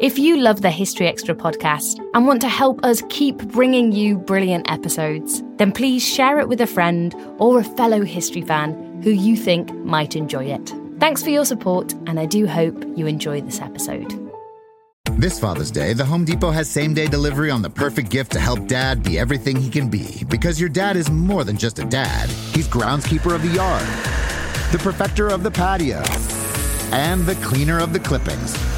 If you love the History Extra podcast and want to help us keep bringing you brilliant episodes, then please share it with a friend or a fellow history fan who you think might enjoy it. Thanks for your support, and I do hope you enjoy this episode. This Father's Day, the Home Depot has same day delivery on the perfect gift to help dad be everything he can be. Because your dad is more than just a dad, he's groundskeeper of the yard, the perfecter of the patio, and the cleaner of the clippings.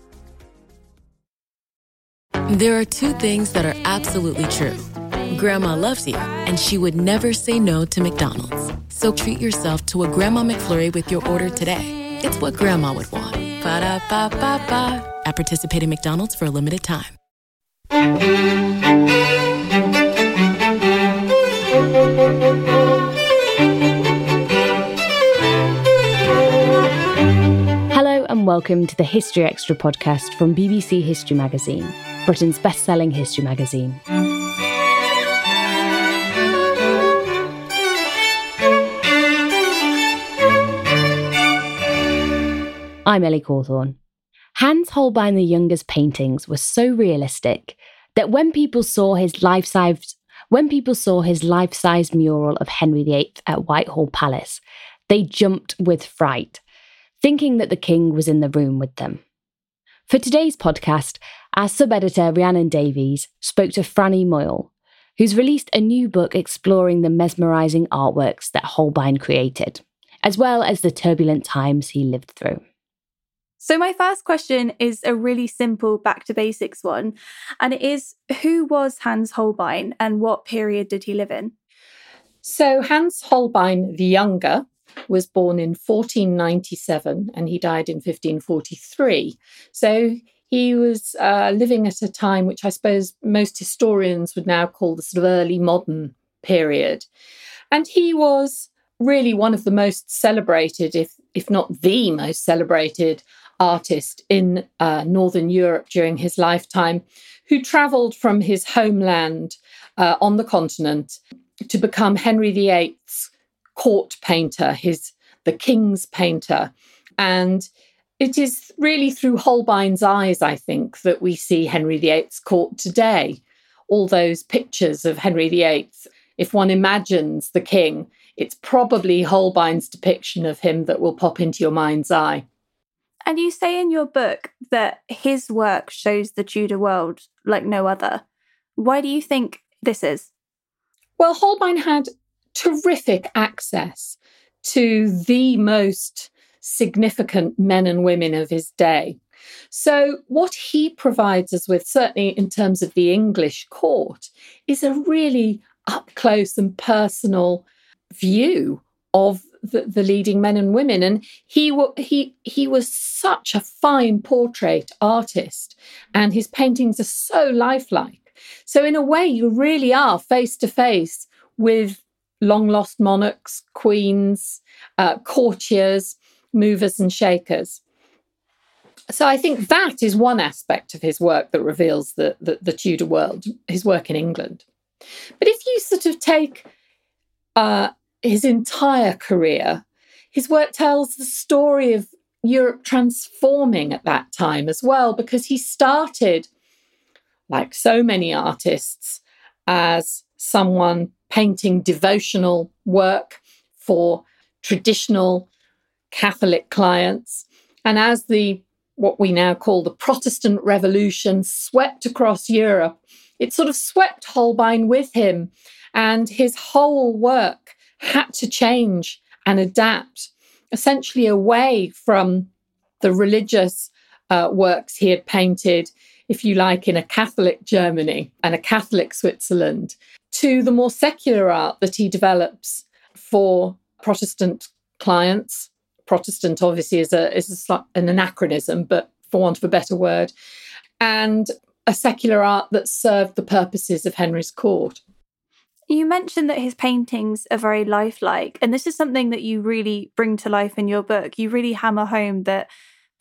There are two things that are absolutely true. Grandma loves you, and she would never say no to McDonald's. So treat yourself to a Grandma McFlurry with your order today. It's what Grandma would want. Ba da ba ba ba. At participating McDonald's for a limited time. Welcome to the History Extra podcast from BBC History Magazine, Britain's best selling history magazine. I'm Ellie Cawthorne. Hans Holbein the Younger's paintings were so realistic that when people saw his life-sized when people saw his life-sized mural of Henry VIII at Whitehall Palace, they jumped with fright, thinking that the king was in the room with them. For today's podcast, our sub-editor Rhiannon Davies spoke to Franny Moyle, who's released a new book exploring the mesmerising artworks that Holbein created, as well as the turbulent times he lived through. So, my first question is a really simple back to basics one, and it is who was Hans Holbein and what period did he live in? So, Hans Holbein the Younger was born in 1497 and he died in 1543. So, he was uh, living at a time which I suppose most historians would now call the sort of early modern period. And he was really one of the most celebrated, if, if not the most celebrated, artist in uh, Northern Europe during his lifetime, who travelled from his homeland uh, on the continent to become Henry VIII's court painter, his the king's painter, and it is really through Holbein's eyes, I think, that we see Henry VIII's court today. All those pictures of Henry VIII, if one imagines the king, it's probably Holbein's depiction of him that will pop into your mind's eye. And you say in your book that his work shows the Tudor world like no other. Why do you think this is? Well, Holbein had terrific access to the most significant men and women of his day. So, what he provides us with, certainly in terms of the English court, is a really up close and personal view of the, the, leading men and women. And he, he, he was such a fine portrait artist, and his paintings are so lifelike. So, in a way, you really are face to face with long lost monarchs, queens, uh, courtiers, movers, and shakers. So I think that is one aspect of his work that reveals the, the, the Tudor world, his work in England. But if you sort of take uh, his entire career, his work tells the story of Europe transforming at that time as well, because he started, like so many artists, as someone painting devotional work for traditional Catholic clients. And as the what we now call the Protestant Revolution swept across Europe, it sort of swept Holbein with him, and his whole work had to change and adapt essentially away from the religious uh, works he had painted, if you like, in a Catholic Germany and a Catholic Switzerland, to the more secular art that he develops for Protestant clients. Protestant obviously is a is a, an anachronism, but for want of a better word, and a secular art that served the purposes of Henry's court. You mentioned that his paintings are very lifelike, and this is something that you really bring to life in your book. You really hammer home that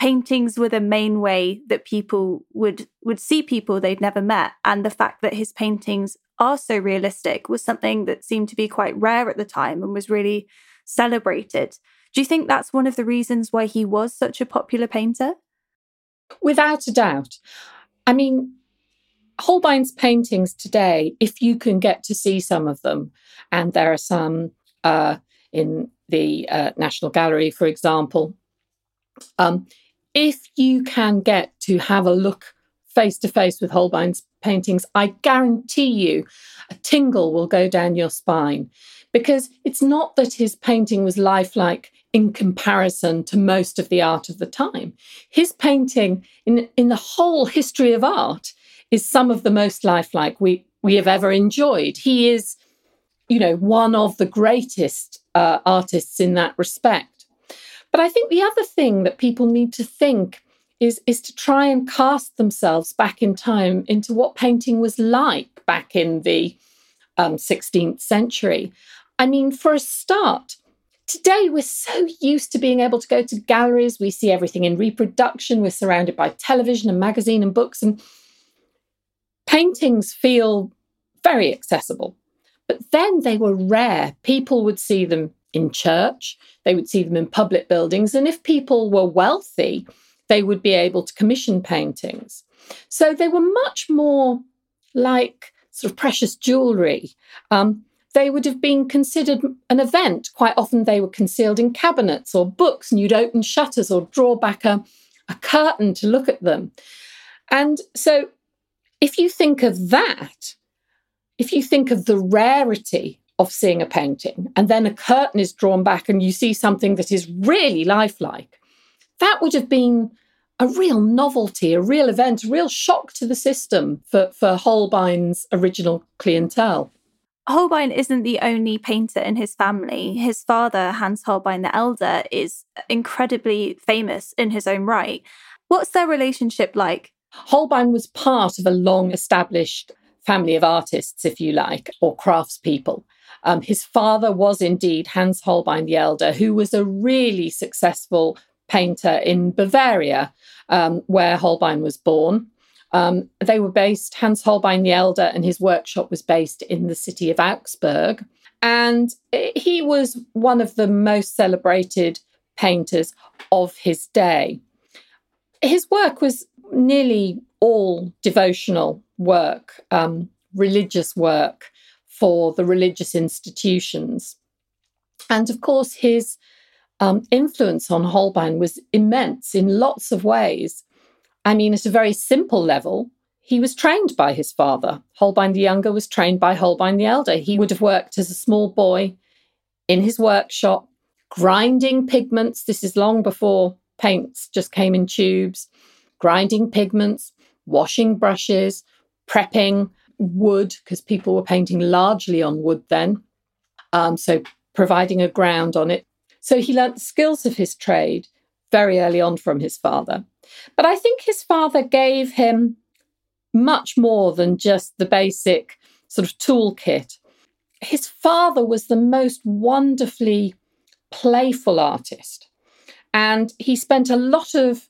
paintings were the main way that people would would see people they'd never met, and the fact that his paintings are so realistic was something that seemed to be quite rare at the time and was really celebrated. Do you think that's one of the reasons why he was such a popular painter? Without a doubt. I mean, Holbein's paintings today, if you can get to see some of them, and there are some uh, in the uh, National Gallery, for example, um, if you can get to have a look face to face with Holbein's paintings, I guarantee you a tingle will go down your spine because it's not that his painting was lifelike in comparison to most of the art of the time. His painting, in, in the whole history of art, is some of the most lifelike we, we have ever enjoyed. He is, you know, one of the greatest uh, artists in that respect. But I think the other thing that people need to think is, is to try and cast themselves back in time into what painting was like back in the um, 16th century. I mean, for a start, today we're so used to being able to go to galleries. We see everything in reproduction. We're surrounded by television and magazine and books, and paintings feel very accessible. But then they were rare. People would see them in church, they would see them in public buildings. And if people were wealthy, they would be able to commission paintings. So they were much more like sort of precious jewelry. Um, they would have been considered an event. Quite often, they were concealed in cabinets or books, and you'd open shutters or draw back a, a curtain to look at them. And so, if you think of that, if you think of the rarity of seeing a painting, and then a curtain is drawn back and you see something that is really lifelike, that would have been a real novelty, a real event, a real shock to the system for, for Holbein's original clientele. Holbein isn't the only painter in his family. His father, Hans Holbein the Elder, is incredibly famous in his own right. What's their relationship like? Holbein was part of a long established family of artists, if you like, or craftspeople. Um, his father was indeed Hans Holbein the Elder, who was a really successful painter in Bavaria, um, where Holbein was born. Um, they were based, Hans Holbein the Elder and his workshop was based in the city of Augsburg. And he was one of the most celebrated painters of his day. His work was nearly all devotional work, um, religious work for the religious institutions. And of course, his um, influence on Holbein was immense in lots of ways. I mean, at a very simple level, he was trained by his father. Holbein the Younger was trained by Holbein the Elder. He would have worked as a small boy in his workshop, grinding pigments. This is long before paints just came in tubes, grinding pigments, washing brushes, prepping wood, because people were painting largely on wood then. Um, so providing a ground on it. So he learnt the skills of his trade very early on from his father. But I think his father gave him much more than just the basic sort of toolkit. His father was the most wonderfully playful artist. And he spent a lot of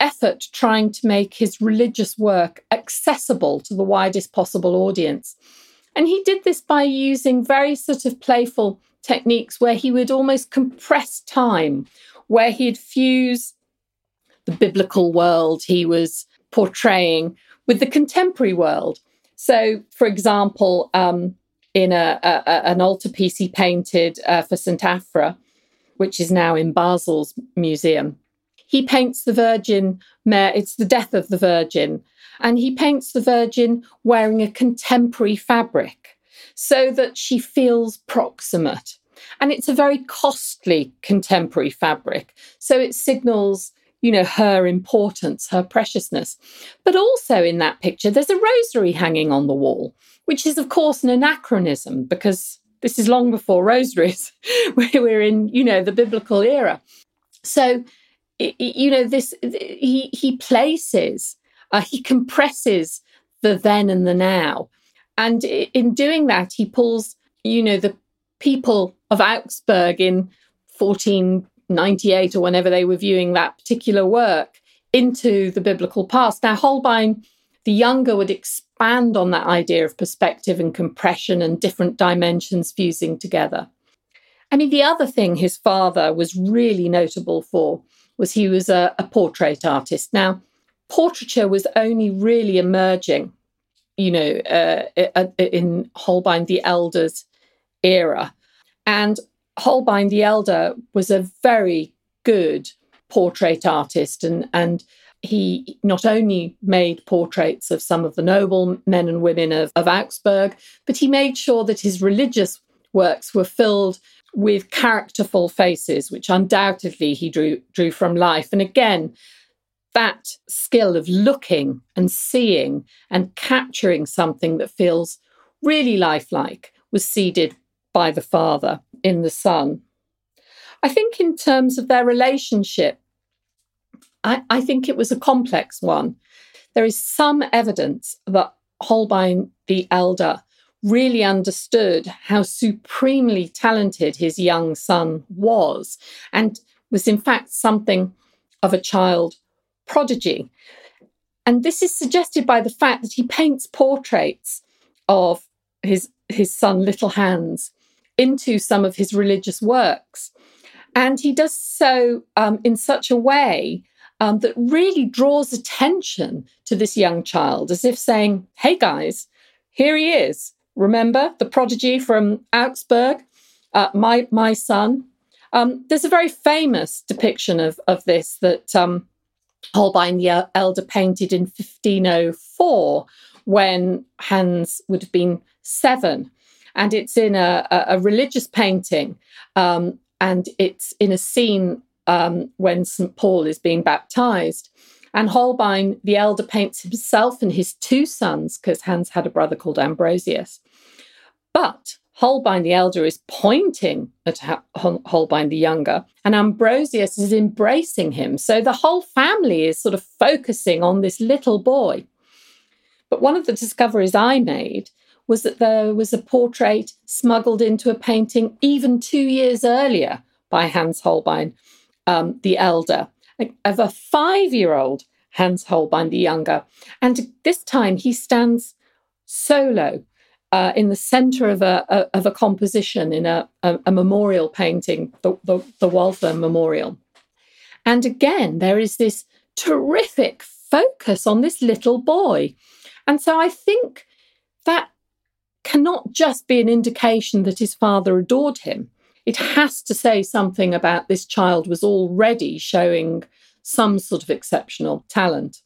effort trying to make his religious work accessible to the widest possible audience. And he did this by using very sort of playful techniques where he would almost compress time, where he'd fuse the biblical world he was portraying with the contemporary world. So, for example, um, in a, a, an altarpiece he painted uh, for St. Afra, which is now in Basel's museum, he paints the Virgin Mary, it's the death of the Virgin, and he paints the Virgin wearing a contemporary fabric so that she feels proximate. And it's a very costly contemporary fabric. So it signals, you know, her importance, her preciousness. But also in that picture, there's a rosary hanging on the wall, which is, of course, an anachronism because this is long before rosaries. We're in, you know, the biblical era. So you know this he he places uh, he compresses the then and the now. And in doing that he pulls you know the people of augsburg in 1498 or whenever they were viewing that particular work into the biblical past. Now holbein the younger would expand on that idea of perspective and compression and different dimensions fusing together. I mean the other thing his father was really notable for was he was a, a portrait artist. Now, portraiture was only really emerging, you know, uh, in Holbein the Elder's era. And Holbein the Elder was a very good portrait artist and, and he not only made portraits of some of the noble men and women of, of Augsburg, but he made sure that his religious works were filled with characterful faces, which undoubtedly he drew, drew from life. And again, that skill of looking and seeing and capturing something that feels really lifelike was seeded by the father in the son. I think, in terms of their relationship, I, I think it was a complex one. There is some evidence that Holbein the elder really understood how supremely talented his young son was and was, in fact, something of a child prodigy. And this is suggested by the fact that he paints portraits of his, his son, Little Hans, into some of his religious works. And he does so um, in such a way um, that really draws attention to this young child, as if saying, Hey guys, here he is. Remember the prodigy from Augsburg, uh, my my son. Um, there's a very famous depiction of of this that um, Holbein the Elder painted in 1504 when Hans would have been seven, and it's in a, a, a religious painting, um, and it's in a scene um, when St Paul is being baptized. And Holbein, the elder, paints himself and his two sons, because Hans had a brother called Ambrosius. But Holbein the elder is pointing at Holbein the younger, and Ambrosius is embracing him. So the whole family is sort of focusing on this little boy. But one of the discoveries I made was that there was a portrait smuggled into a painting even two years earlier by Hans Holbein um, the elder of a five year old Hans Holbein the younger. And this time he stands solo uh, in the center of a, a, of a composition in a, a, a memorial painting, the, the, the Memorial. And again, there is this terrific focus on this little boy. And so I think that cannot just be an indication that his father adored him. It has to say something about this child was already showing some sort of exceptional talent.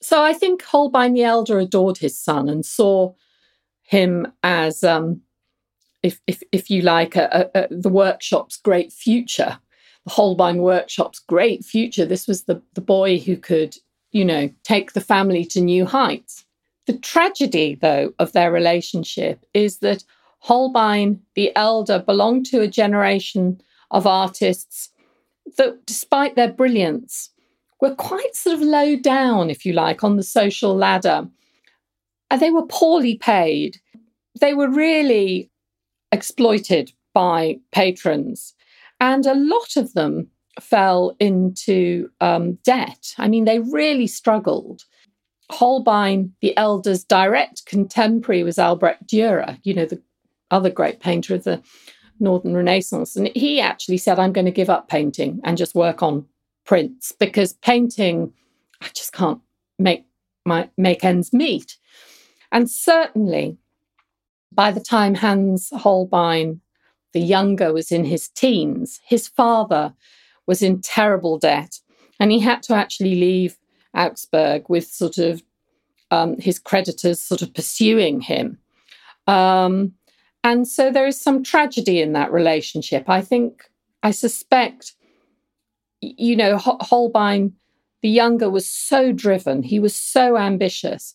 So I think Holbein the Elder adored his son and saw him as, um, if, if, if you like, a, a, a, the workshop's great future, the Holbein workshop's great future. This was the, the boy who could, you know, take the family to new heights. The tragedy, though, of their relationship is that Holbein the elder belonged to a generation of artists that, despite their brilliance, were quite sort of low down, if you like, on the social ladder and they were poorly paid. They were really exploited by patrons. And a lot of them fell into um, debt. I mean, they really struggled. Holbein, the elder's direct contemporary, was Albrecht Dürer, you know, the other great painter of the Northern Renaissance. And he actually said, I'm going to give up painting and just work on prints because painting, I just can't make my make ends meet. And certainly by the time Hans Holbein the younger was in his teens, his father was in terrible debt and he had to actually leave Augsburg with sort of um, his creditors sort of pursuing him. Um, and so there is some tragedy in that relationship. I think, I suspect, you know, Holbein, the younger, was so driven, he was so ambitious.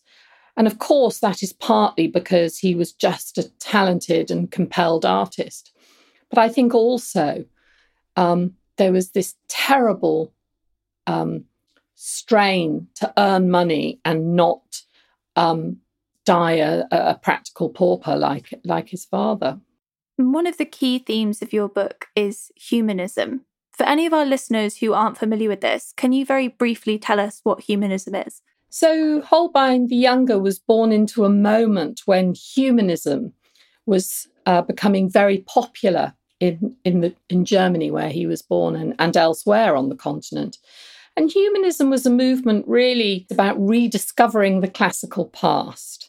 And of course, that is partly because he was just a talented and compelled artist. But I think also um, there was this terrible um, strain to earn money and not um, die a, a practical pauper like like his father. One of the key themes of your book is humanism. For any of our listeners who aren't familiar with this, can you very briefly tell us what humanism is? So, Holbein the Younger was born into a moment when humanism was uh, becoming very popular in in the in Germany where he was born and, and elsewhere on the continent. And humanism was a movement really about rediscovering the classical past,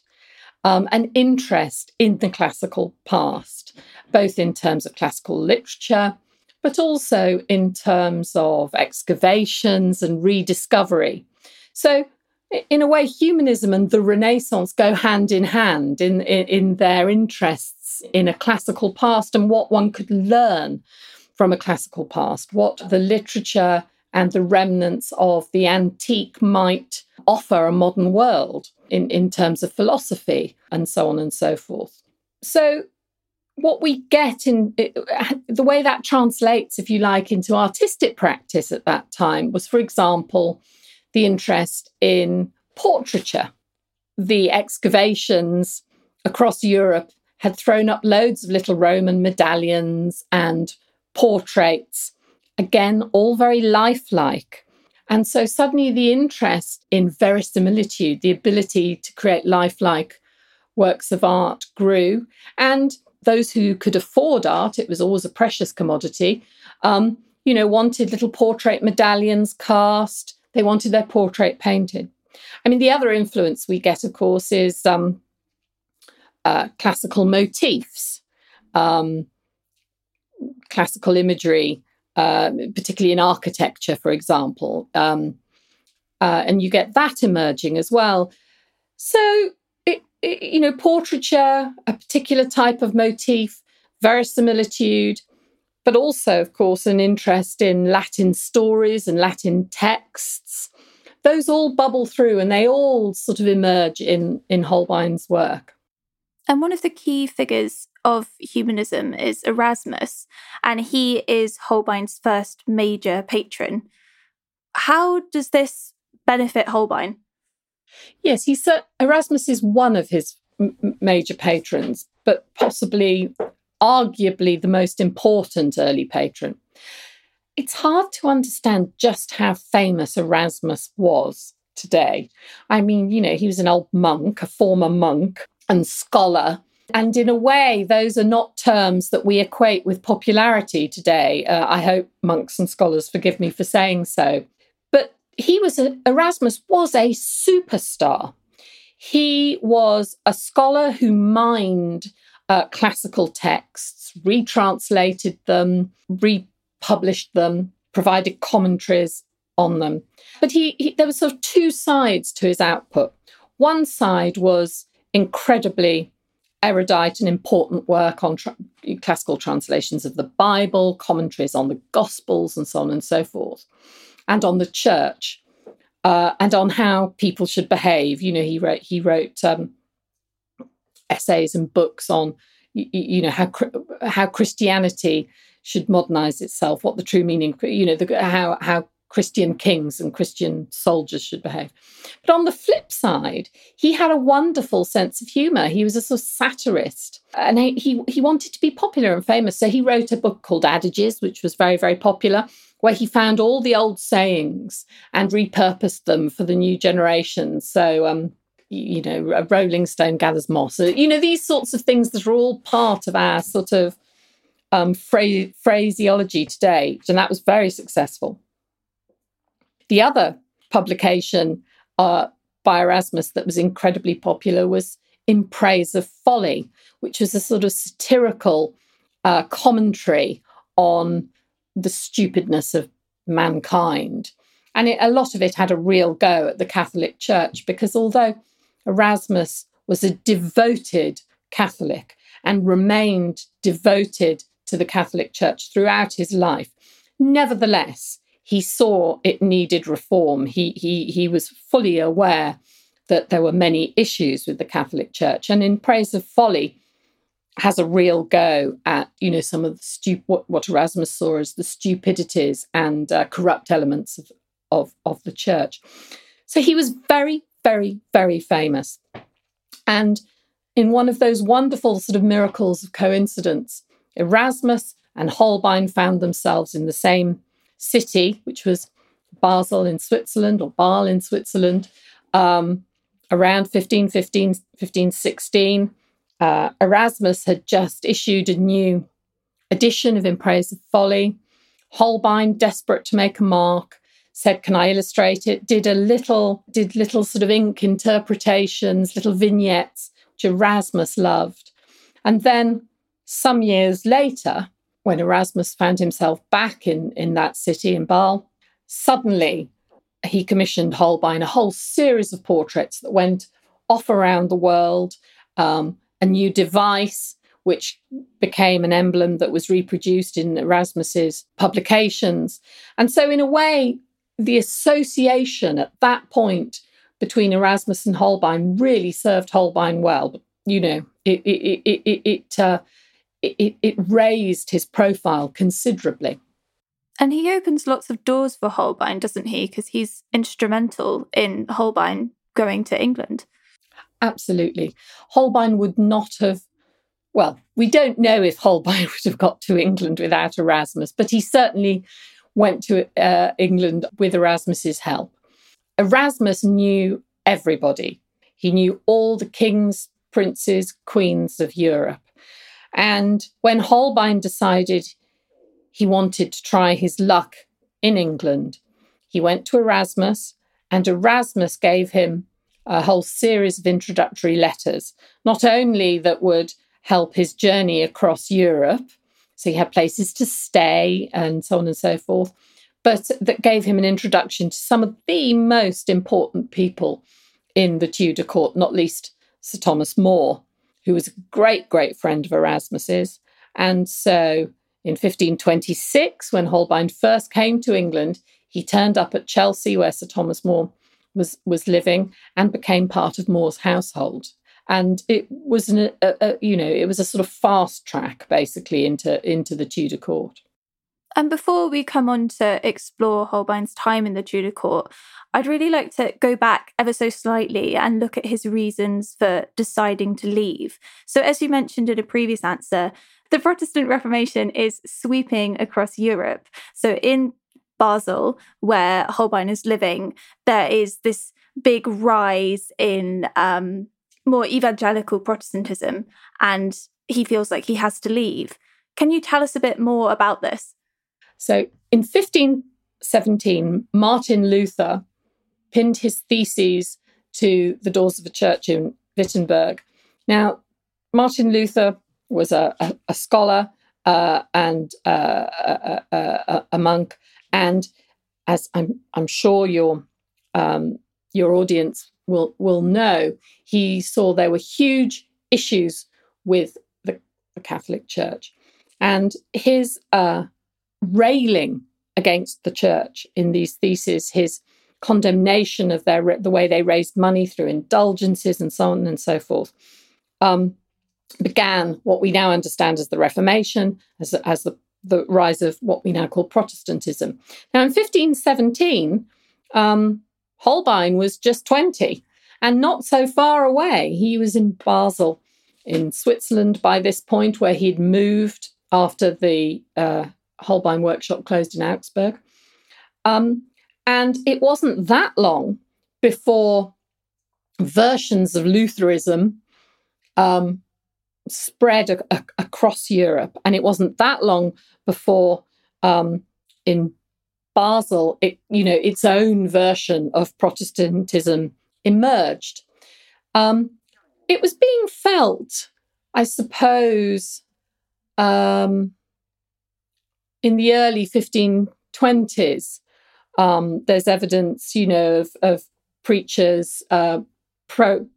um, an interest in the classical past, both in terms of classical literature, but also in terms of excavations and rediscovery. So, in a way, humanism and the Renaissance go hand in hand in, in, in their interests in a classical past and what one could learn from a classical past, what the literature and the remnants of the antique might offer a modern world in, in terms of philosophy and so on and so forth. So, what we get in the way that translates, if you like, into artistic practice at that time was, for example, the interest in portraiture. The excavations across Europe had thrown up loads of little Roman medallions and portraits Again, all very lifelike. And so suddenly the interest in verisimilitude, the ability to create lifelike works of art grew. And those who could afford art, it was always a precious commodity, um, you know, wanted little portrait medallions cast. They wanted their portrait painted. I mean, the other influence we get, of course, is um, uh, classical motifs, um, classical imagery, uh, particularly in architecture, for example. Um, uh, and you get that emerging as well. So, it, it, you know, portraiture, a particular type of motif, verisimilitude, but also, of course, an interest in Latin stories and Latin texts. Those all bubble through and they all sort of emerge in, in Holbein's work. And one of the key figures of humanism is Erasmus, and he is Holbein's first major patron. How does this benefit Holbein? Yes, uh, Erasmus is one of his m- major patrons, but possibly, arguably, the most important early patron. It's hard to understand just how famous Erasmus was today. I mean, you know, he was an old monk, a former monk and scholar and in a way, those are not terms that we equate with popularity today. Uh, I hope monks and scholars forgive me for saying so. But he was a, Erasmus was a superstar. He was a scholar who mined uh, classical texts, retranslated them, republished them, provided commentaries on them. But he, he there were sort of two sides to his output. One side was incredibly erudite and important work on tra- classical translations of the Bible, commentaries on the Gospels, and so on and so forth, and on the church, uh, and on how people should behave. You know, he wrote he wrote um, essays and books on you, you know how how Christianity should modernize itself, what the true meaning, you know, the, how how Christian kings and Christian soldiers should behave. But on the flip side, he had a wonderful sense of humor. He was a sort of satirist and he, he wanted to be popular and famous. So he wrote a book called Adages, which was very, very popular, where he found all the old sayings and repurposed them for the new generation. So, um, you know, a rolling stone gathers moss. You know, these sorts of things that are all part of our sort of um, phraseology today. And that was very successful. The other publication uh, by Erasmus that was incredibly popular was In Praise of Folly, which was a sort of satirical uh, commentary on the stupidness of mankind. And it, a lot of it had a real go at the Catholic Church because although Erasmus was a devoted Catholic and remained devoted to the Catholic Church throughout his life, nevertheless, he saw it needed reform. He, he, he was fully aware that there were many issues with the Catholic Church. And in Praise of Folly, has a real go at you know some of the stu- what, what Erasmus saw as the stupidities and uh, corrupt elements of, of of the church. So he was very, very, very famous, and in one of those wonderful sort of miracles of coincidence, Erasmus and Holbein found themselves in the same city, which was Basel in Switzerland or Basel in Switzerland, um, around 1515, 1516. Uh, Erasmus had just issued a new edition of In Praise of Folly. Holbein, desperate to make a mark, said, "Can I illustrate it?" Did a little, did little sort of ink interpretations, little vignettes, which Erasmus loved. And then some years later, when Erasmus found himself back in, in that city in Basel, suddenly he commissioned Holbein a whole series of portraits that went off around the world, um, a new device which became an emblem that was reproduced in Erasmus's publications. And so, in a way, the association at that point between Erasmus and Holbein really served Holbein well. You know, it it it it it, uh, it, it raised his profile considerably. And he opens lots of doors for Holbein, doesn't he? Because he's instrumental in Holbein going to England. Absolutely. Holbein would not have, well, we don't know if Holbein would have got to England without Erasmus, but he certainly went to uh, England with Erasmus's help. Erasmus knew everybody. He knew all the kings, princes, queens of Europe. And when Holbein decided he wanted to try his luck in England, he went to Erasmus, and Erasmus gave him a whole series of introductory letters, not only that would help his journey across Europe, so he had places to stay and so on and so forth, but that gave him an introduction to some of the most important people in the Tudor court, not least Sir Thomas More, who was a great, great friend of Erasmus's. And so in 1526, when Holbein first came to England, he turned up at Chelsea, where Sir Thomas More was, was living, and became part of More's household. And it was an, a, a, you know, it was a sort of fast track basically into into the Tudor court. And before we come on to explore Holbein's time in the Tudor court, I'd really like to go back ever so slightly and look at his reasons for deciding to leave. So, as you mentioned in a previous answer, the Protestant Reformation is sweeping across Europe. So, in Basel, where Holbein is living, there is this big rise in um, more evangelical Protestantism, and he feels like he has to leave. Can you tell us a bit more about this? So in 1517, Martin Luther pinned his theses to the doors of a church in Wittenberg. Now, Martin Luther was a, a, a scholar uh, and uh, a, a, monk, and as I'm, I'm sure your um, your audience will will know, he saw there were huge issues with the, the Catholic Church, and his uh, railing against the church in these theses, his condemnation of their the way they raised money through indulgences and so on and so forth, um, began what we now understand as the Reformation, as, as the, the rise of what we now call Protestantism. Now, in 1517, um, Holbein was just 20 and not so far away. He was in Basel in Switzerland by this point, where he'd moved after the uh, Holbein workshop closed in Augsburg. Um, and it wasn't that long before versions of Lutheranism um, spread a- a- across Europe. And it wasn't that long before um, in Basel, it, you know, its own version of Protestantism emerged. Um, it was being felt, I suppose, um, in the early 1520s. Um, there's evidence, you know, of, of preachers, uh, pro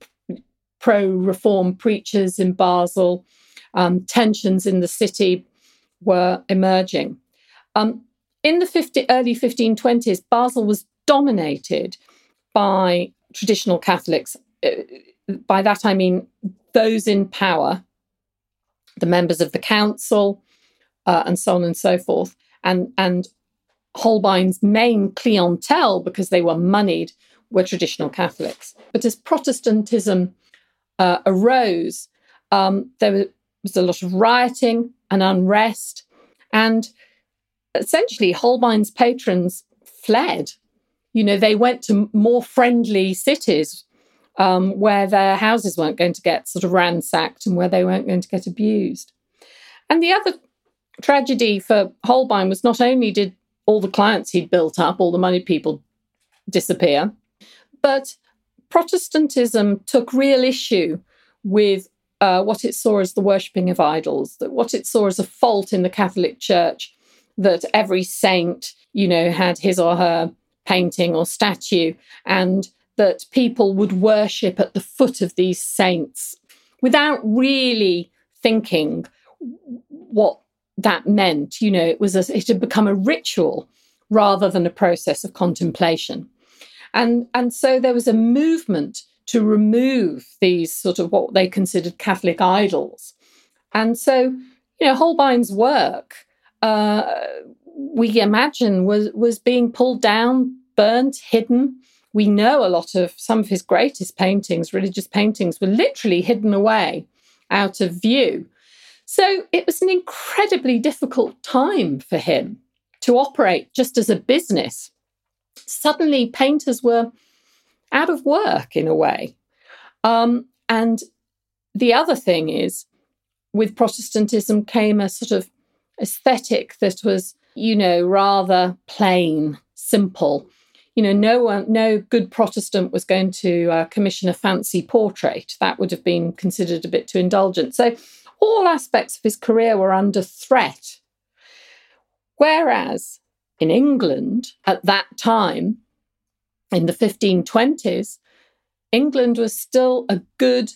pro reform preachers in Basel. Um, tensions in the city were emerging. Um, in the 50, early 1520s, Basel was dominated by traditional Catholics. Uh, by that I mean those in power, the members of the council, uh, and so on and so forth. And, and Holbein's main clientele, because they were moneyed, were traditional Catholics. But as Protestantism uh, arose, um, there was a lot of rioting and unrest. And essentially, Holbein's patrons fled. You know, they went to more friendly cities um, where their houses weren't going to get sort of ransacked and where they weren't going to get abused. And the other tragedy for Holbein was not only did all the clients he'd built up, all the money people disappear, but Protestantism took real issue with uh, what it saw as the worshipping of idols, that what it saw as a fault in the Catholic Church, that every saint, you know, had his or her painting or statue, and that people would worship at the foot of these saints without really thinking what that meant. You know, it was a, it had become a ritual rather than a process of contemplation. And, and so there was a movement to remove these sort of what they considered Catholic idols. And so, you know, Holbein's work, uh, we imagine, was, was being pulled down, burnt, hidden. We know a lot of some of his greatest paintings, religious paintings, were literally hidden away out of view. So it was an incredibly difficult time for him to operate just as a business. Suddenly, painters were out of work in a way. Um, and the other thing is, with Protestantism came a sort of aesthetic that was, you know, rather plain, simple. You know, no one, no good Protestant was going to uh, commission a fancy portrait. That would have been considered a bit too indulgent. So all aspects of his career were under threat. Whereas in England at that time, in the 1520s, England was still a good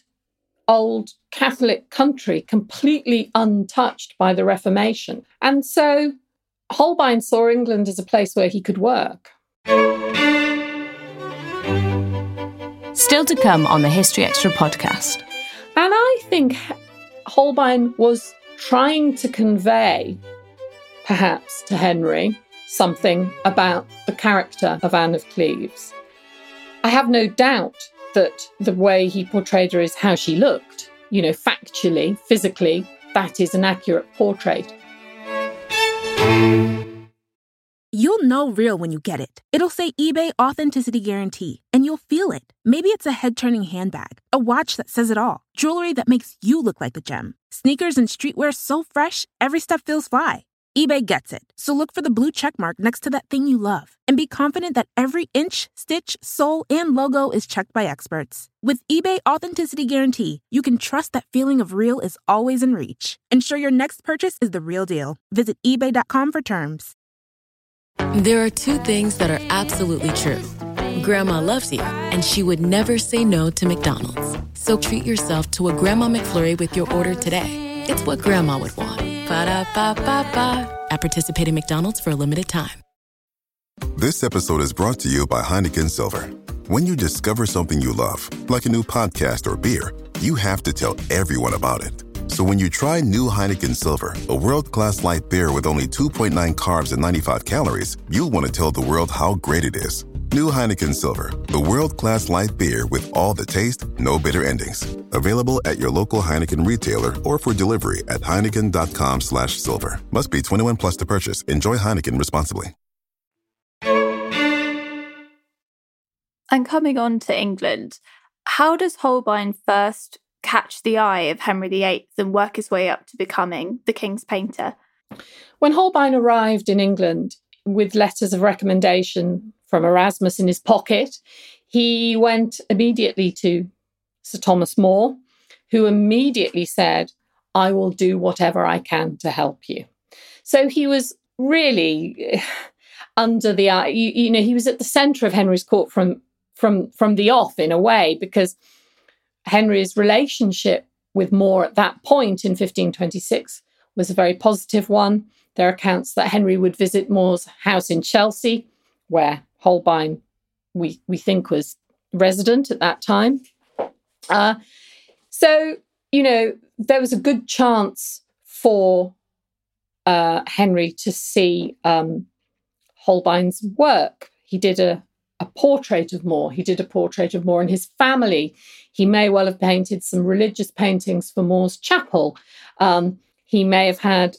old Catholic country, completely untouched by the Reformation. And so Holbein saw England as a place where he could work. Still to come on the History Extra podcast. And I think Holbein was trying to convey, perhaps to Henry, something about the character of Anne of Cleves. I have no doubt that the way he portrayed her is how she looked. You know, factually, physically, that is an accurate portrait. You'll know real when you get it. It'll say eBay Authenticity Guarantee, and you'll feel it. Maybe it's a head turning handbag, a watch that says it all, jewelry that makes you look like a gem, sneakers and streetwear so fresh, every step feels fly. eBay gets it. So look for the blue check mark next to that thing you love and be confident that every inch, stitch, sole, and logo is checked by experts. With eBay Authenticity Guarantee, you can trust that feeling of real is always in reach. Ensure your next purchase is the real deal. Visit eBay.com for terms. There are two things that are absolutely true. Grandma loves you, and she would never say no to McDonald's. So treat yourself to a Grandma McFlurry with your order today. It's what Grandma would want. Ba da ba ba ba. At participating McDonald's for a limited time. This episode is brought to you by Heineken Silver. When you discover something you love, like a new podcast or beer, you have to tell everyone about it. So when you try new Heineken Silver, a world class light beer with only 2.9 carbs and 95 calories, you'll want to tell the world how great it is. New Heineken Silver, the world class light beer with all the taste, no bitter endings. Available at your local Heineken retailer or for delivery at heineken.com slash silver. Must be 21 plus to purchase. Enjoy Heineken responsibly. And coming on to England, how does Holbein first catch the eye of Henry VIII and work his way up to becoming the king's painter? When Holbein arrived in England, with letters of recommendation from Erasmus in his pocket, he went immediately to Sir Thomas More, who immediately said, I will do whatever I can to help you. So he was really under the eye. You, you know, he was at the centre of Henry's court from from from the off in a way because Henry's relationship with More at that point in 1526 was a very positive one. There are accounts that Henry would visit More's house in Chelsea, where Holbein, we, we think, was resident at that time. Uh, so, you know, there was a good chance for uh, Henry to see um, Holbein's work. He did a, a portrait of More. He did a portrait of More and his family. He may well have painted some religious paintings for More's chapel. Um, he may have had,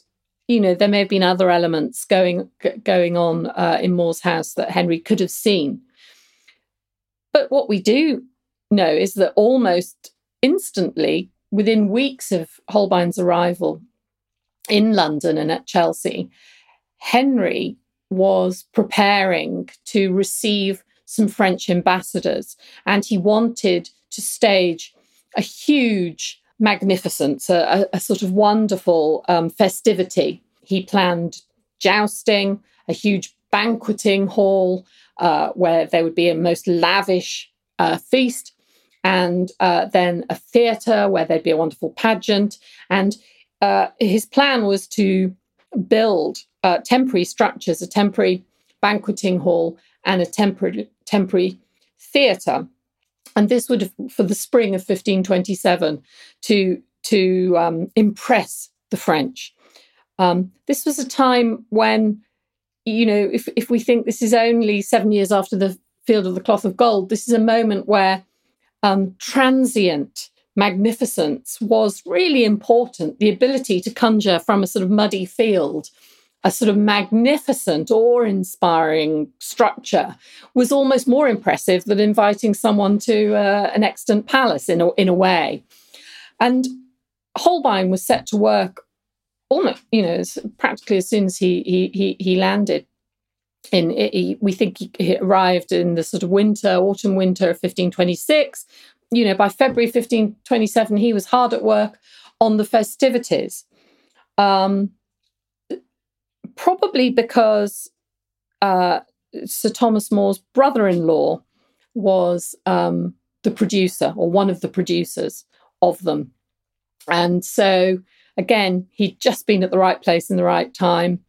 you know, there may have been other elements going going on uh, in More's house that Henry could have seen. But what we do know is that almost instantly, within weeks of Holbein's arrival in London and at Chelsea, Henry was preparing to receive some French ambassadors, and he wanted to stage a huge magnificence, a, a sort of wonderful um, festivity. He planned jousting, a huge banqueting hall uh, where there would be a most lavish uh, feast, and uh, then a theatre where there'd be a wonderful pageant. And uh, his plan was to build uh, temporary structures, a temporary banqueting hall, and a temporary temporary theatre. And this would, for the spring of 1527, to to um, impress the French. Um, this was a time when, you know, if if we think this is only seven years after the Field of the Cloth of Gold, this is a moment where um, transient magnificence was really important. The ability to conjure from a sort of muddy field a sort of magnificent, awe inspiring structure was almost more impressive than inviting someone to uh, an extant palace in a, in a way. And Holbein was set to work almost, you know, practically as soon as he, he, he, he landed. In, he, we think he, he arrived in the sort of winter, autumn winter of 1526. You know, by February 1527, he was hard at work on the festivities. Um, probably because uh, Sir Thomas More's brother in law was um, the producer or one of the producers of them. And so, again, he'd just been at the right place in the right time.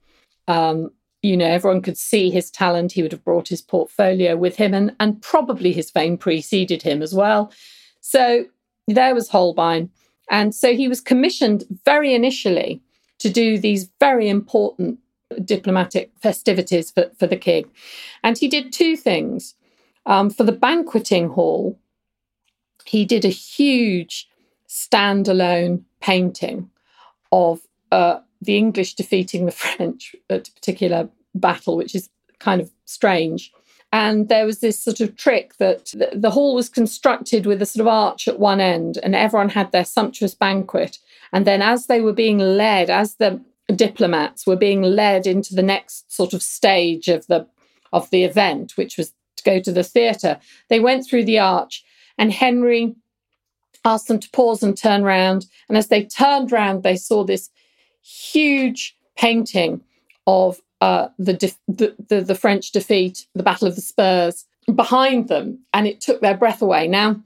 Um, you know, everyone could see his talent. He would have brought his portfolio with him, and, and probably his fame preceded him as well. So there was Holbein. And so he was commissioned very initially to do these very important diplomatic festivities for, for the king. And he did two things. Um, for the banqueting hall, he did a huge standalone painting of uh, the English defeating the French at a particular battle, which is kind of strange. And there was this sort of trick that the, the hall was constructed with a sort of arch at one end, and everyone had their sumptuous banquet. And then, as they were being led, as the diplomats were being led into the next sort of stage of the of the event, which was to go to the theatre. They went through the arch, and Henry asked them to pause and turn round. And as they turned round, they saw this huge painting of uh, the, the, the the French defeat, the Battle of the Spurs, behind them, and it took their breath away. Now.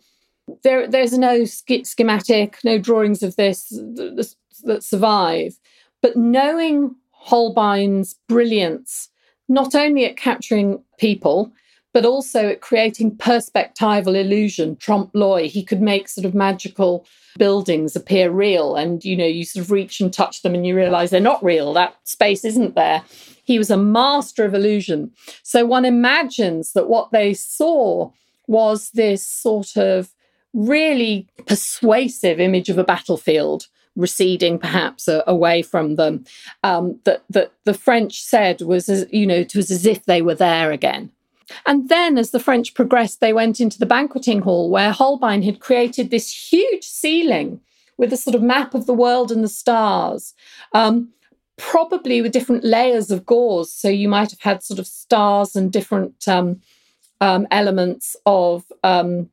There, there's no schematic, no drawings of this that survive. But knowing Holbein's brilliance, not only at capturing people, but also at creating perspectival illusion, trompe l'oeil. He could make sort of magical buildings appear real. And, you know, you sort of reach and touch them and you realize they're not real. That space isn't there. He was a master of illusion. So one imagines that what they saw was this sort of really persuasive image of a battlefield receding perhaps uh, away from them um, that, that the French said was, as, you know, it was as if they were there again. And then, as the French progressed, they went into the banqueting hall where Holbein had created this huge ceiling with a sort of map of the world and the stars. Um, probably with different layers of gauze. So you might have had sort of stars and different um, um, elements of um,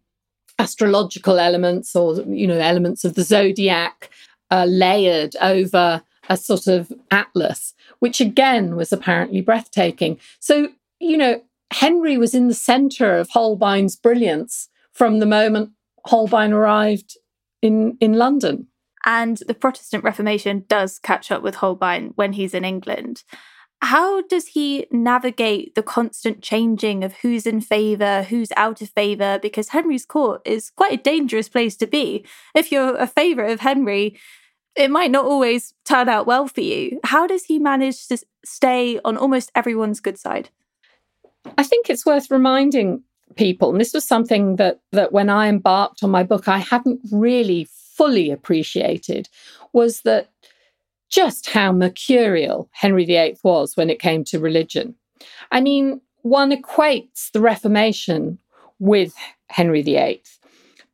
astrological elements or you know elements of the zodiac uh, layered over a sort of atlas, which again was apparently breathtaking. So you know Henry was in the centre of Holbein's brilliance from the moment Holbein arrived in in London. And the Protestant Reformation does catch up with Holbein when he's in England. How does he navigate the constant changing of who's in favour, who's out of favour? Because Henry's court is quite a dangerous place to be. If you're a favourite of Henry, it might not always turn out well for you. How does he manage to stay on almost everyone's good side? I think it's worth reminding people, and this was something that that when I embarked on my book, I hadn't really fully appreciated, was that just how mercurial Henry VIII was when it came to religion. I mean, one equates the Reformation with Henry VIII.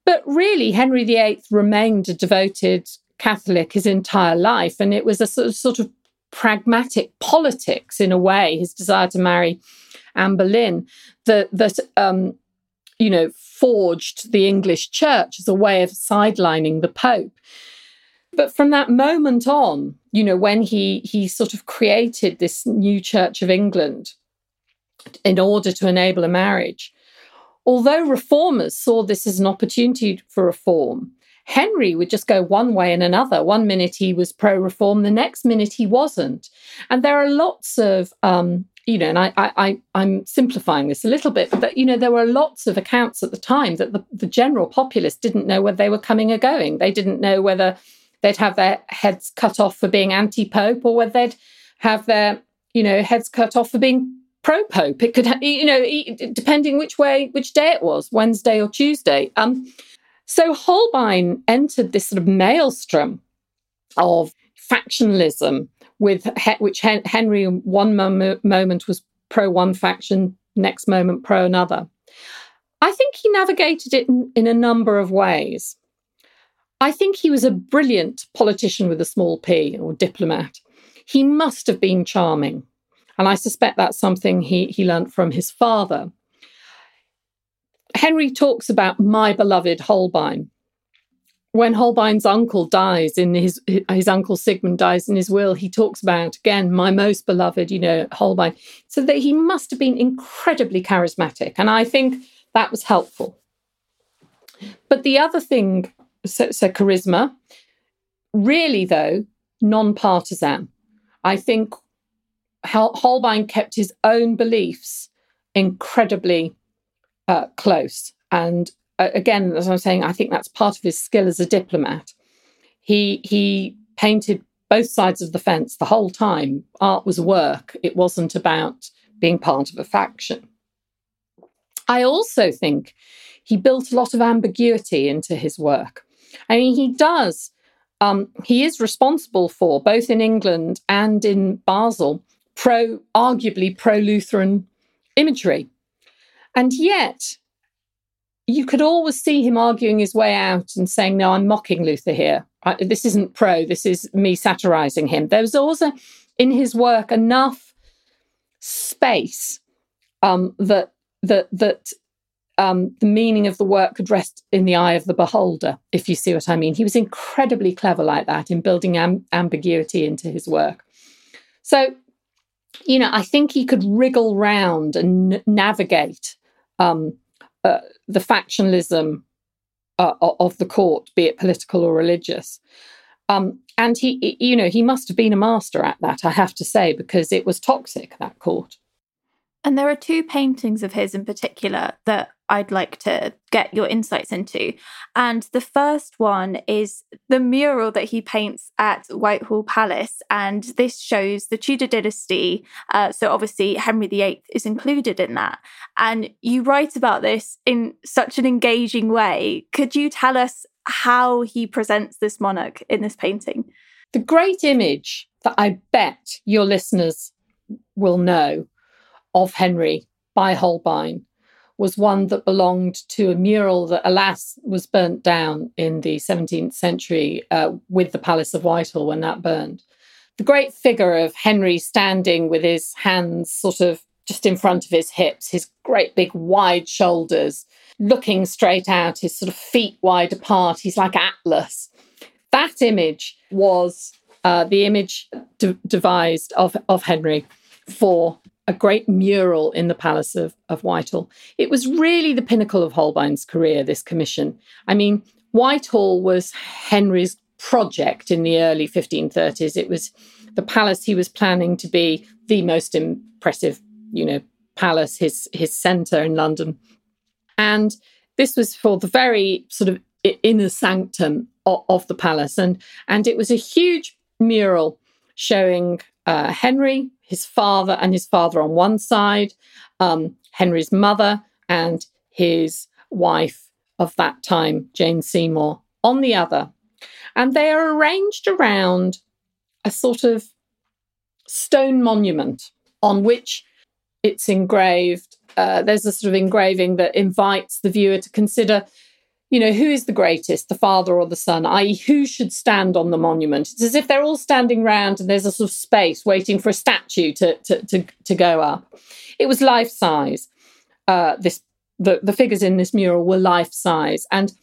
But really, Henry VIII remained a devoted Catholic his entire life, and it was a sort of, sort of pragmatic politics in a way, his desire to marry Anne Boleyn, that, that um, you know, forged the English church as a way of sidelining the Pope. But from that moment on, you know, when he he sort of created this new Church of England in order to enable a marriage, although reformers saw this as an opportunity for reform, Henry would just go one way and another. One minute he was pro reform, the next minute he wasn't. And there are lots of um, you know, and I, I, I'm simplifying this a little bit, but you know, there were lots of accounts at the time that the, the general populace didn't know whether they were coming or going. They didn't know whether they'd have their heads cut off for being anti-pope or whether they'd have their, you know, heads cut off for being pro-pope. It could, you know, depending which way, which day it was, Wednesday or Tuesday. Um, so Holbein entered this sort of maelstrom of factionalism with which Henry one moment was pro one faction, next moment pro another. I think he navigated it in, in a number of ways. I think he was a brilliant politician with a small p or diplomat. He must have been charming. And I suspect that's something he, he learnt from his father. Henry talks about my beloved Holbein when Holbein's uncle dies in his his uncle Sigmund dies in his will, he talks about again my most beloved, you know, Holbein. So that he must have been incredibly charismatic, and I think that was helpful. But the other thing, so, so charisma, really though, non-partisan. I think Holbein kept his own beliefs incredibly uh, close and again, as I'm saying, I think that's part of his skill as a diplomat. He he painted both sides of the fence the whole time. Art was work. It wasn't about being part of a faction. I also think he built a lot of ambiguity into his work. I mean, he does. Um, he is responsible for both in England and in Basel pro, arguably pro Lutheran imagery, and yet you could always see him arguing his way out and saying, No, I'm mocking Luther here. This isn't pro, this is me satirizing him. There was also in his work enough space um, that that that um, the meaning of the work could rest in the eye of the beholder, if you see what I mean. He was incredibly clever like that in building am- ambiguity into his work. So, you know, I think he could wriggle round and n- navigate um, uh, the factionalism uh, of the court, be it political or religious. Um, and he, you know, he must have been a master at that, I have to say, because it was toxic, that court. And there are two paintings of his in particular that I'd like to get your insights into. And the first one is the mural that he paints at Whitehall Palace. And this shows the Tudor dynasty. Uh, so obviously, Henry VIII is included in that. And you write about this in such an engaging way. Could you tell us how he presents this monarch in this painting? The great image that I bet your listeners will know of Henry by Holbein was one that belonged to a mural that, alas, was burnt down in the 17th century uh, with the Palace of Whitehall when that burned. the great figure of Henry standing with his hands sort of just in front of his hips, his great big wide shoulders, looking straight out, his sort of feet wide apart. He's like Atlas. That image was uh, the image de- devised of, of Henry for a great mural in the Palace of, of Whitehall. It was really the pinnacle of Holbein's career, this commission. I mean, Whitehall was Henry's project in the early 1530s. It was the palace he was planning to be the most impressive, you know, palace, his his centre in London. And this was for the very sort of inner sanctum of, of the palace. And, and it was a huge mural showing uh, Henry, his father, and his father on one side, um, Henry's mother, and his wife of that time, Jane Seymour, on the other. And they are arranged around a sort of stone monument on which it's engraved. Uh, there's a sort of engraving that invites the viewer to consider you know, who is the greatest, the father or the son, i.e., who should stand on the monument? It's as if they're all standing round and there's a sort of space waiting for a statue to, to, to, to go up. It was life size. Uh, this the, the figures in this mural were life size. And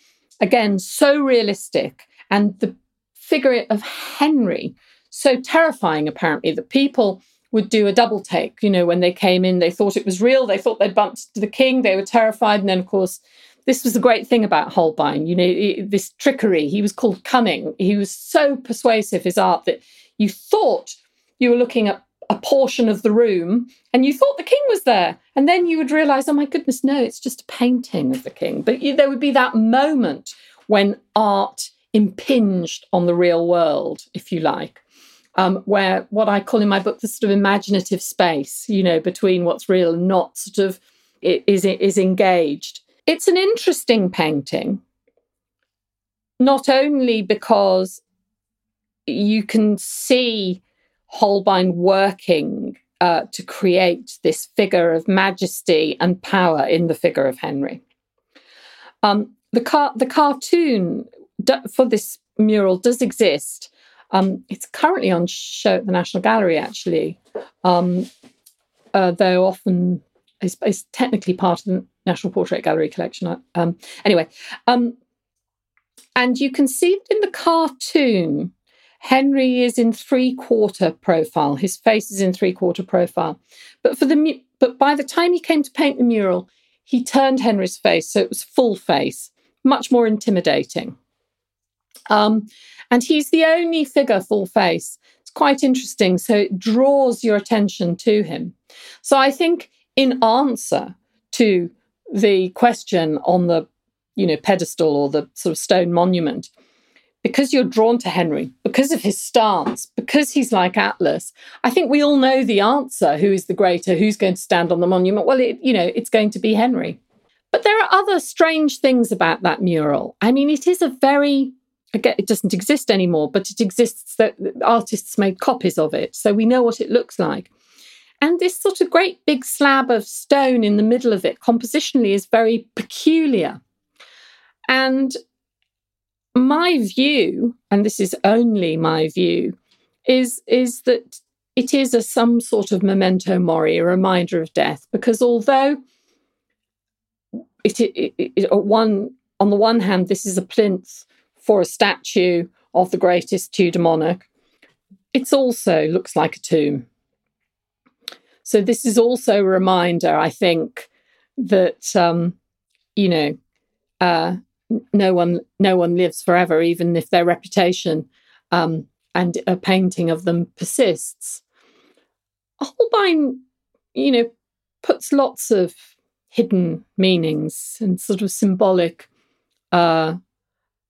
again, so realistic. And the figure of Henry, so terrifying, apparently, that people would do a double take. You know, when they came in, they thought it was real. They thought they'd bumped the king. They were terrified. And then, of course, this was the great thing about Holbein, you know, this trickery. He was called cunning. He was so persuasive, his art, that you thought you were looking at a portion of the room and you thought the king was there. And then you would realize, oh my goodness, no, it's just a painting of the king. But you, there would be that moment when art impinged on the real world, if you like. Um, where what I call in my book the sort of imaginative space, you know, between what's real and not sort of is is engaged. It's an interesting painting, not only because you can see Holbein working uh, to create this figure of majesty and power in the figure of Henry. Um, the, car- the cartoon for this mural does exist. Um, it's currently on show at the National Gallery, actually, um, uh, though often it's, it's, technically part of the National Portrait Gallery collection. Um, anyway, um, and you can see in the cartoon, Henry is in three quarter profile. His face is in three quarter profile. But for the but by the time he came to paint the mural, he turned Henry's face so it was full face, much more intimidating. Um, and he's the only figure full face. It's quite interesting. So it draws your attention to him. So I think in answer to the question on the you know pedestal or the sort of stone monument because you're drawn to henry because of his stance because he's like atlas i think we all know the answer who is the greater who's going to stand on the monument. Well it, you know it's going to be henry. But there are other strange things about that mural. I mean it is a very again it doesn't exist anymore but it exists that artists made copies of it. So we know what it looks like and this sort of great big slab of stone in the middle of it, compositionally, is very peculiar. And my view, and this is only my view, is, is that it is a some sort of memento mori, a reminder of death, because although it, it, it, one on the one hand, this is a plinth for a statue of the greatest Tudor monarch. It also looks like a tomb. So this is also a reminder, I think, that um, you know, uh, no one no one lives forever, even if their reputation um, and a painting of them persists. Holbein, you know, puts lots of hidden meanings and sort of symbolic uh,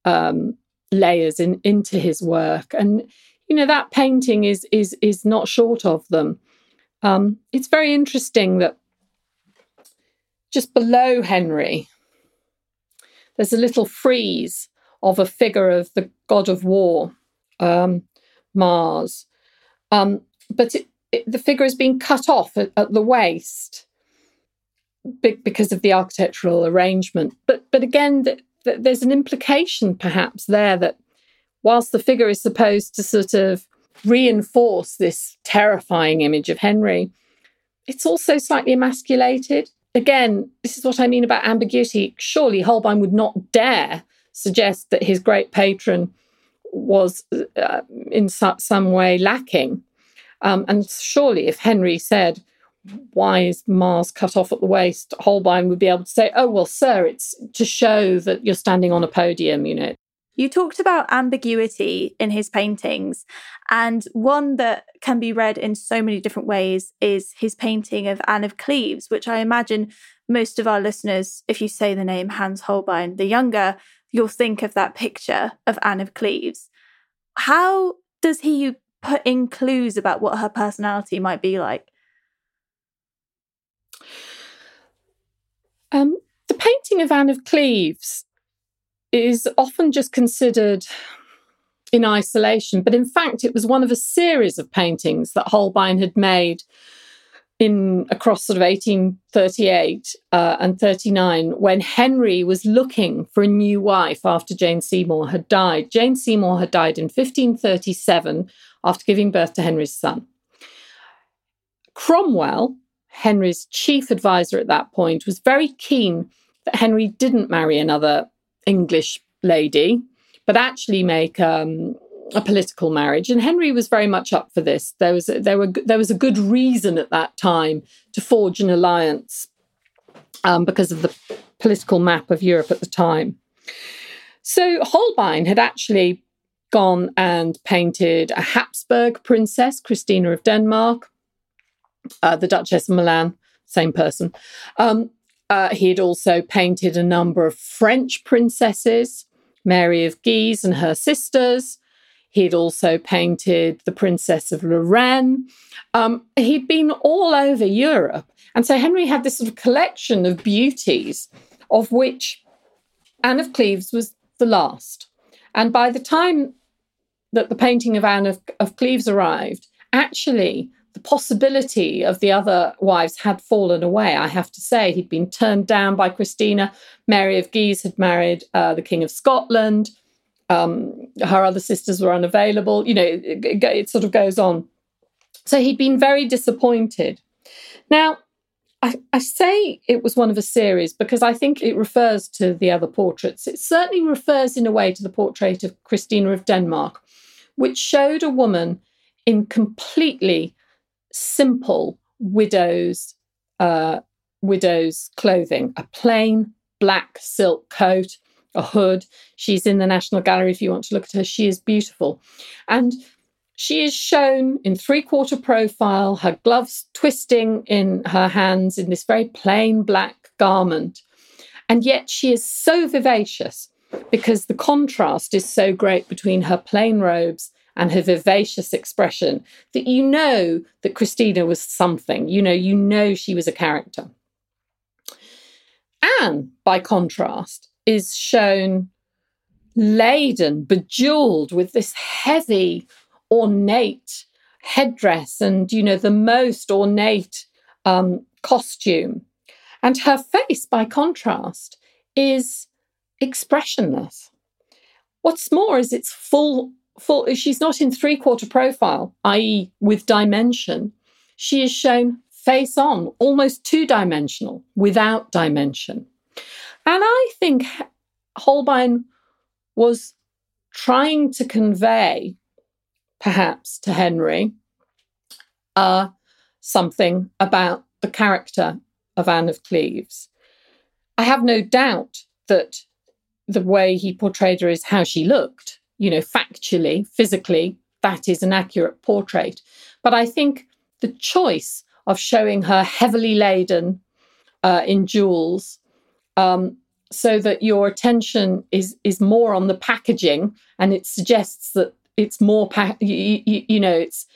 um, layers in, into his work, and you know that painting is is is not short of them. Um, it's very interesting that just below Henry, there's a little frieze of a figure of the god of war, um, Mars. Um, but it, it, the figure has been cut off at, at the waist because of the architectural arrangement. But but again, the, the, there's an implication perhaps there that whilst the figure is supposed to sort of reinforce this terrifying image of Henry, it's also slightly emasculated. Again, this is what I mean about ambiguity. Surely Holbein would not dare suggest that his great patron was uh, in su- some way lacking. Um, and surely, if Henry said, Why is Mars cut off at the waist? Holbein would be able to say, Oh, well, sir, it's to show that you're standing on a podium, you know. You talked about ambiguity in his paintings, and one that can be read in so many different ways is his painting of Anne of Cleves, which I imagine most of our listeners, if you say the name Hans Holbein the Younger, you'll think of that picture of Anne of Cleves. How does he put in clues about what her personality might be like? Um, the painting of Anne of Cleves is often just considered in isolation, but in fact, it was one of a series of paintings that Holbein had made in across sort of 1838 uh, and 39 when Henry was looking for a new wife after Jane Seymour had died. Jane Seymour had died in 1537 after giving birth to Henry's son. Cromwell, Henry's chief advisor at that point, was very keen that Henry didn't marry another English lady, but actually make um, a political marriage. And Henry was very much up for this. There was a, there were there was a good reason at that time to forge an alliance um, because of the political map of Europe at the time. So Holbein had actually gone and painted a Habsburg princess, Christina of Denmark, uh, the Duchess of Milan, same person. Um, uh, he had also painted a number of French princesses, Mary of Guise and her sisters. He'd also painted the Princess of Lorraine. Um, he'd been all over Europe. And so Henry had this sort of collection of beauties, of which Anne of Cleves was the last. And by the time that the painting of Anne of, of Cleves arrived, actually, the possibility of the other wives had fallen away, I have to say. He'd been turned down by Christina. Mary of Guise had married uh, the King of Scotland. Um, her other sisters were unavailable. You know, it, it, it sort of goes on. So he'd been very disappointed. Now, I, I, say it was one of a series because I think it refers to the other portraits. It certainly refers in a way to the portrait of Christina of Denmark, which showed a woman in completely simple widow's uh, widow's clothing, a plain black silk coat, a hood. She's in the National Gallery if you want to look at her. She is beautiful. And she is shown in three quarter profile, her gloves twisting in her hands in this very plain black garment. And yet she is so vivacious because the contrast is so great between her plain robes and her vivacious expression that you know that Christina was something. You know, you know she was a character. Anne, by contrast, is shown laden, bejeweled with this heavy, ornate headdress and, you know, the most ornate um, costume. And her face, by contrast, is expressionless. What's more is it's full full, she's not in three quarter profile, i.e., with dimension. She is shown face on, almost two dimensional, without dimension. And I think Holbein was trying to convey, perhaps to Henry, uh, something about the character of Anne of Cleves. I have no doubt that the way he portrayed her is how she looked you know, factually, physically, that is an accurate portrait. But I think the choice of showing her heavily laden uh, in jewels, um, so that your attention is is more on the packaging, and it suggests that it's more, pa- you, you, you know, it's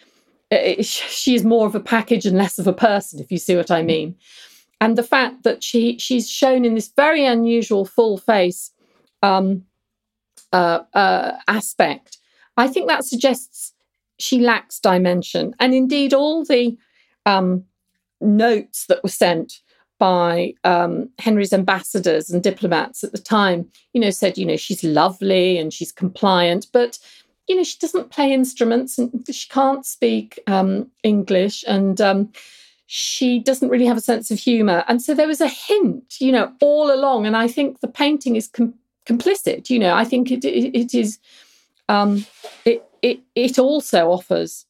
it, she is more of a package and less of a person, if you see what I mean. And the fact that she she's shown in this very unusual full face um, uh, uh, aspect, I think that suggests she lacks dimension. And indeed, all the um, notes that were sent by um, Henry's ambassadors and diplomats at the time, you know, said, you know, she's lovely and she's compliant, but you know, she doesn't play instruments and she can't speak um, English and um, she doesn't really have a sense of humor. And so there was a hint, you know, all along. And I think the painting is complicit. You know, I think it, it, it is, um, it, it, it also offers,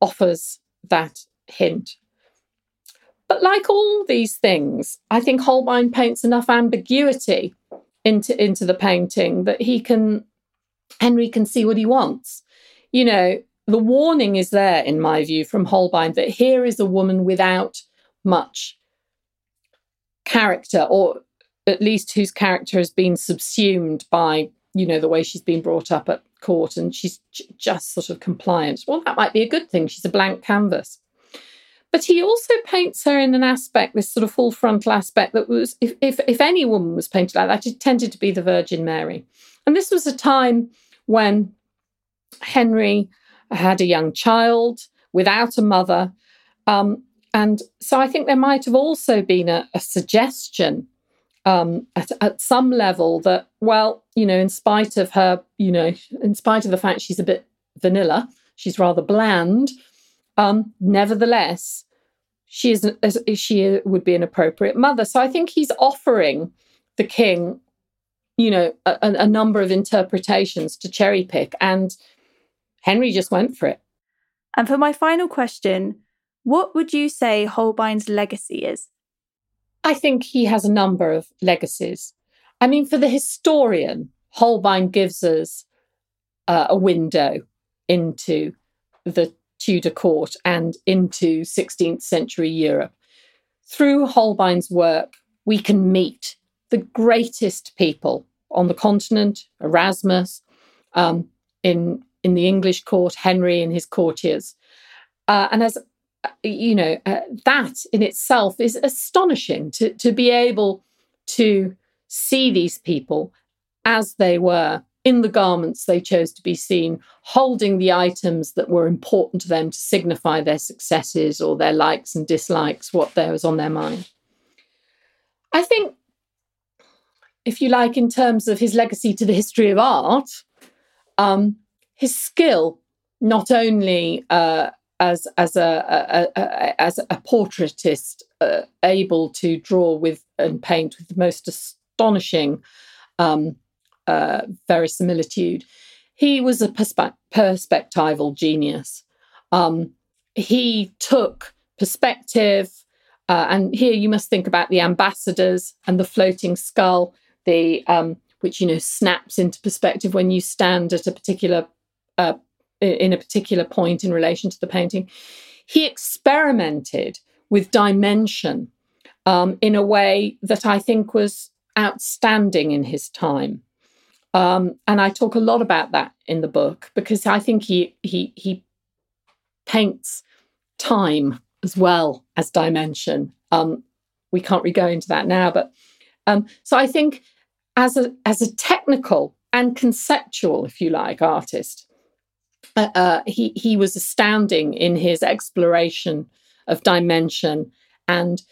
offers that hint. But like all these things, I think Holbein paints enough ambiguity into, into the painting that he can Henry can see what he wants. You know, the warning is there, in my view, from Holbein that here is a woman without much character, or at least whose character has been subsumed by, you know, the way she's been brought up at court and she's j- just sort of compliant. Well, that might be a good thing. She's a blank canvas. But he also paints her in an aspect, this sort of full frontal aspect that was, if, if, if any woman was painted like that, it tended to be the Virgin Mary. And this was a time when Henry had a young child without a mother. Um, and so I think there might have also been a, a suggestion um, at, at some level that, well, you know, in spite of her, you know, in spite of the fact she's a bit vanilla, she's rather bland, um, nevertheless, she is she would be an appropriate mother. So I think he's offering the king you know, a, a number of interpretations to cherry pick. And Henry just went for it. And for my final question, what would you say Holbein's legacy is? I think he has a number of legacies. I mean, for the historian, Holbein gives us uh, a window into the Tudor court and into 16th century Europe. Through Holbein's work, we can meet the greatest people on the continent, Erasmus, um, in in the English court, Henry and his courtiers, uh, and as you know, uh, that in itself is astonishing to to be able to see these people as they were in the garments they chose to be seen, holding the items that were important to them to signify their successes or their likes and dislikes, what there was on their mind. I think if you like, in terms of his legacy to the history of art, um, his skill, not only uh, as as a, a, a, as a portraitist, uh, able to draw with and paint with the most astonishing um, uh, verisimilitude, he was a perspe- perspectival genius. Um, he took perspective. Uh, and here you must think about the ambassadors and the floating skull the um, which you know snaps into perspective when you stand at a particular uh, in a particular point in relation to the painting. He experimented with dimension um, in a way that I think was outstanding in his time. Um, and I talk a lot about that in the book because I think he he he paints time as well as dimension. Um, we can't really go into that now, but um, so I think as a as a technical and conceptual, if you like, artist. Uh, he he was astounding in his exploration of dimension and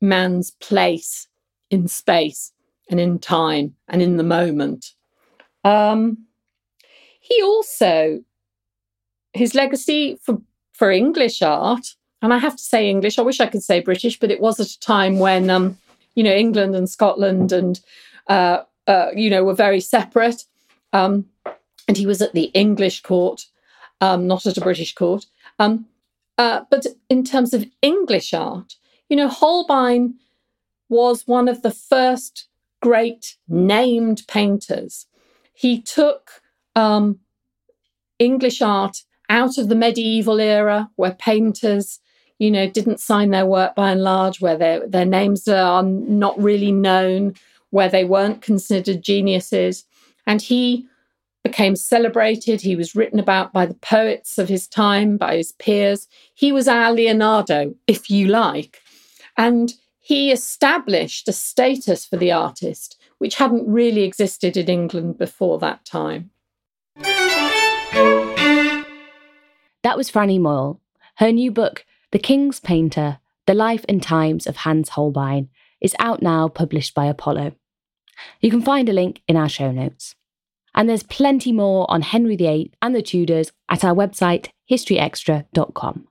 man's place in space and in time and in the moment. Um, he also his legacy for for English art, and I have to say English. I wish I could say British, but it was at a time when um, you know England and Scotland and uh, uh, you know, were very separate. Um, and he was at the English court, um, not at a British court. Um, uh, but in terms of English art, you know, Holbein was one of the first great named painters. He took um, English art out of the medieval era where painters you know didn't sign their work by and large where their their names are not really known where they weren't considered geniuses. And he became celebrated. He was written about by the poets of his time, by his peers. He was our Leonardo, if you like. And he established a status for the artist which hadn't really existed in England before that time. That was Franny Moyle. Her new book, The King's Painter The Life and Times of Hans Holbein, is out now, published by Apollo. You can find a link in our show notes. And there's plenty more on Henry VIII and the Tudors at our website, historyextra.com.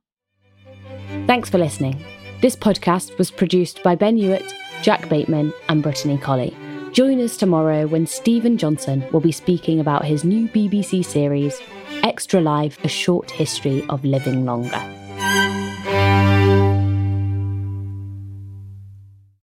Thanks for listening. This podcast was produced by Ben Hewitt, Jack Bateman, and Brittany Colley. Join us tomorrow when Steven Johnson will be speaking about his new BBC series, Extra Life A Short History of Living Longer.